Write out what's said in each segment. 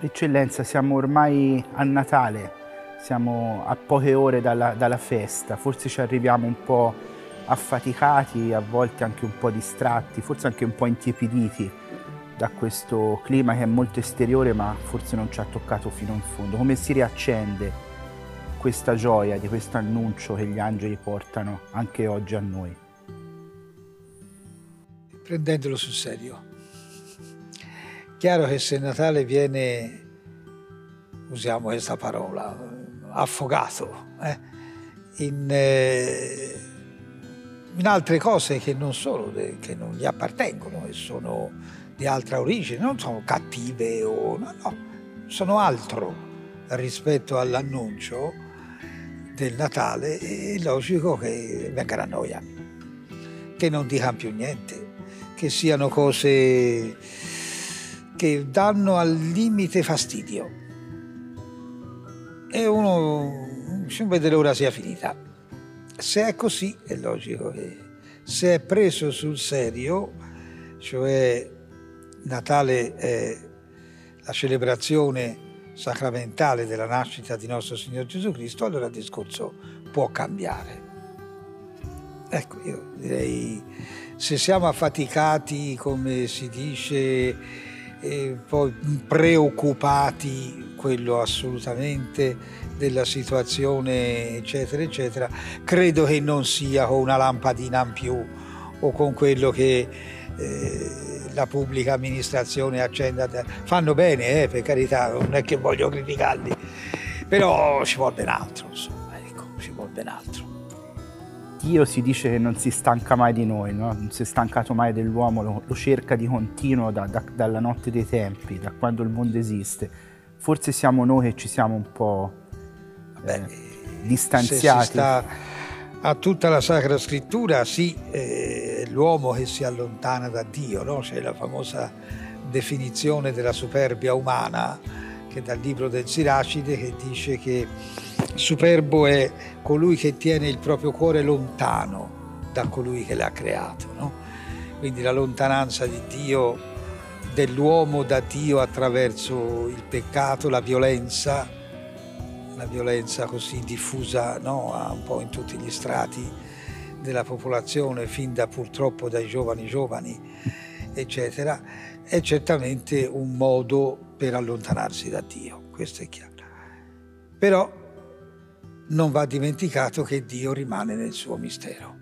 Eccellenza, siamo ormai a Natale, siamo a poche ore dalla, dalla, festa, forse ci arriviamo un po' affaticati, a volte anche un po' distratti, forse anche un po' intiepiditi da questo clima che è molto esteriore ma forse non ci ha toccato fino in fondo. Come si riaccende questa gioia di questo annuncio che gli angeli portano anche oggi a noi? Prendendolo sul serio Chiaro che se Natale viene, usiamo questa parola, affogato eh, in, eh, in, altre cose che non sono, che non gli appartengono e sono di altra origine, non sono cattive o no, no, sono altro rispetto all'annuncio del Natale, è logico che venga a noia, che non dicano più niente, che siano cose che danno al limite fastidio. E uno non vede l'ora sia finita. Se è così, è logico che se è preso sul serio, cioè Natale è la celebrazione sacramentale della nascita di nostro Signore Gesù Cristo, allora il discorso può cambiare. Ecco, io direi, se siamo affaticati, come si dice, e poi preoccupati, quello assolutamente, della situazione, eccetera, eccetera, credo che non sia con una lampadina in più o con quello che eh, la pubblica amministrazione accenda. Fanno bene, eh, per carità, non è che voglio criticarli, però ci vuole ben altro, insomma, ecco, ci vuole ben altro. Dio si dice che non si stanca mai di noi, no? non si è stancato mai dell'uomo, lo, lo cerca di continuo da, da, dalla notte dei tempi, da quando il mondo esiste. Forse siamo noi che ci siamo un po' eh, distanziati. Se si sta a tutta la Sacra Scrittura, sì, eh, l'uomo che si allontana da Dio, no? c'è la famosa definizione della superbia umana che dal libro del Siracide che dice che superbo è colui che tiene il proprio cuore lontano da colui che l'ha creato. No? Quindi la lontananza di Dio, dell'uomo da Dio attraverso il peccato, la violenza, la violenza così diffusa no? un po' in tutti gli strati della popolazione, fin da purtroppo dai giovani giovani, eccetera, è certamente un modo per allontanarsi da Dio, questo è chiaro. Però non va dimenticato che Dio rimane nel suo mistero.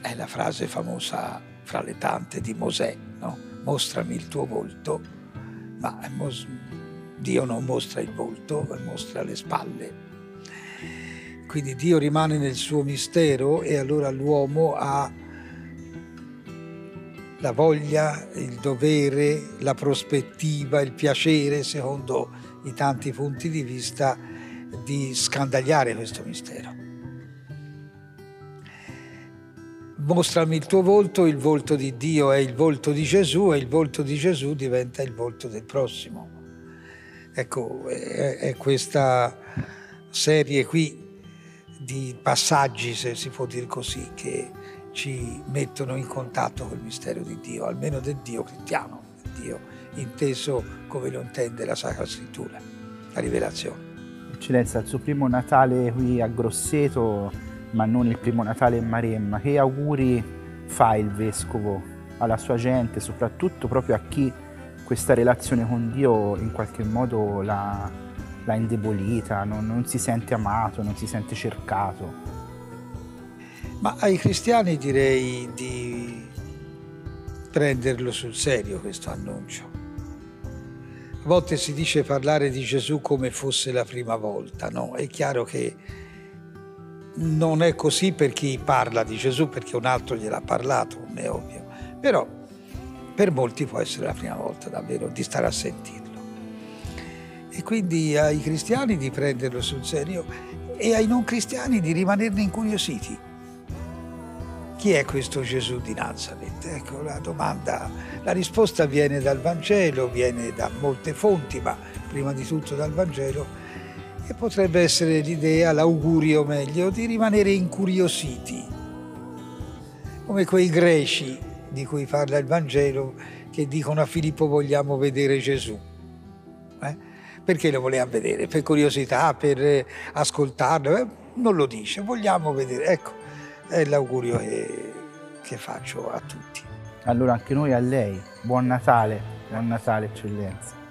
È la frase famosa fra le tante di Mosè, no? Mostrami il tuo volto, ma Dio non mostra il volto, mostra le spalle. Quindi Dio rimane nel suo mistero e allora l'uomo ha la voglia, il dovere, la prospettiva, il piacere, secondo i tanti punti di vista, di scandagliare questo mistero. Mostrami il tuo volto, il volto di Dio è il volto di Gesù e il volto di Gesù diventa il volto del prossimo. Ecco, è, è questa serie qui di passaggi, se si può dire così, che ci mettono in contatto col mistero di Dio, almeno del Dio cristiano, Dio inteso come lo intende la Sacra Scrittura, la rivelazione. Eccellenza, il suo primo Natale qui a Grosseto, ma non il primo Natale in Maremma, che auguri fa il Vescovo alla sua gente, soprattutto proprio a chi questa relazione con Dio in qualche modo l'ha, l'ha indebolita, non, non si sente amato, non si sente cercato? Ma ai cristiani direi di prenderlo sul serio questo annuncio a volte si dice parlare di Gesù come fosse la prima volta, no? È chiaro che non è così per chi parla di Gesù, perché un altro gliel'ha parlato, è ovvio. Però per molti può essere la prima volta davvero di stare a sentirlo. E quindi ai cristiani di prenderlo sul serio e ai non cristiani di rimanerne incuriositi chi è questo Gesù di Nazareth? Ecco la domanda, la risposta viene dal Vangelo, viene da molte fonti, ma prima di tutto dal Vangelo, e potrebbe essere l'idea, l'augurio meglio, di rimanere incuriositi, come quei greci di cui parla il Vangelo, che dicono a Filippo vogliamo vedere Gesù. Eh? Perché lo voleva vedere? Per curiosità, per eh, ascoltarlo? Eh? Non lo dice, vogliamo vedere. Ecco, è l'augurio che, che faccio a tutti. Allora anche noi a lei, buon Natale, buon Natale eccellenza.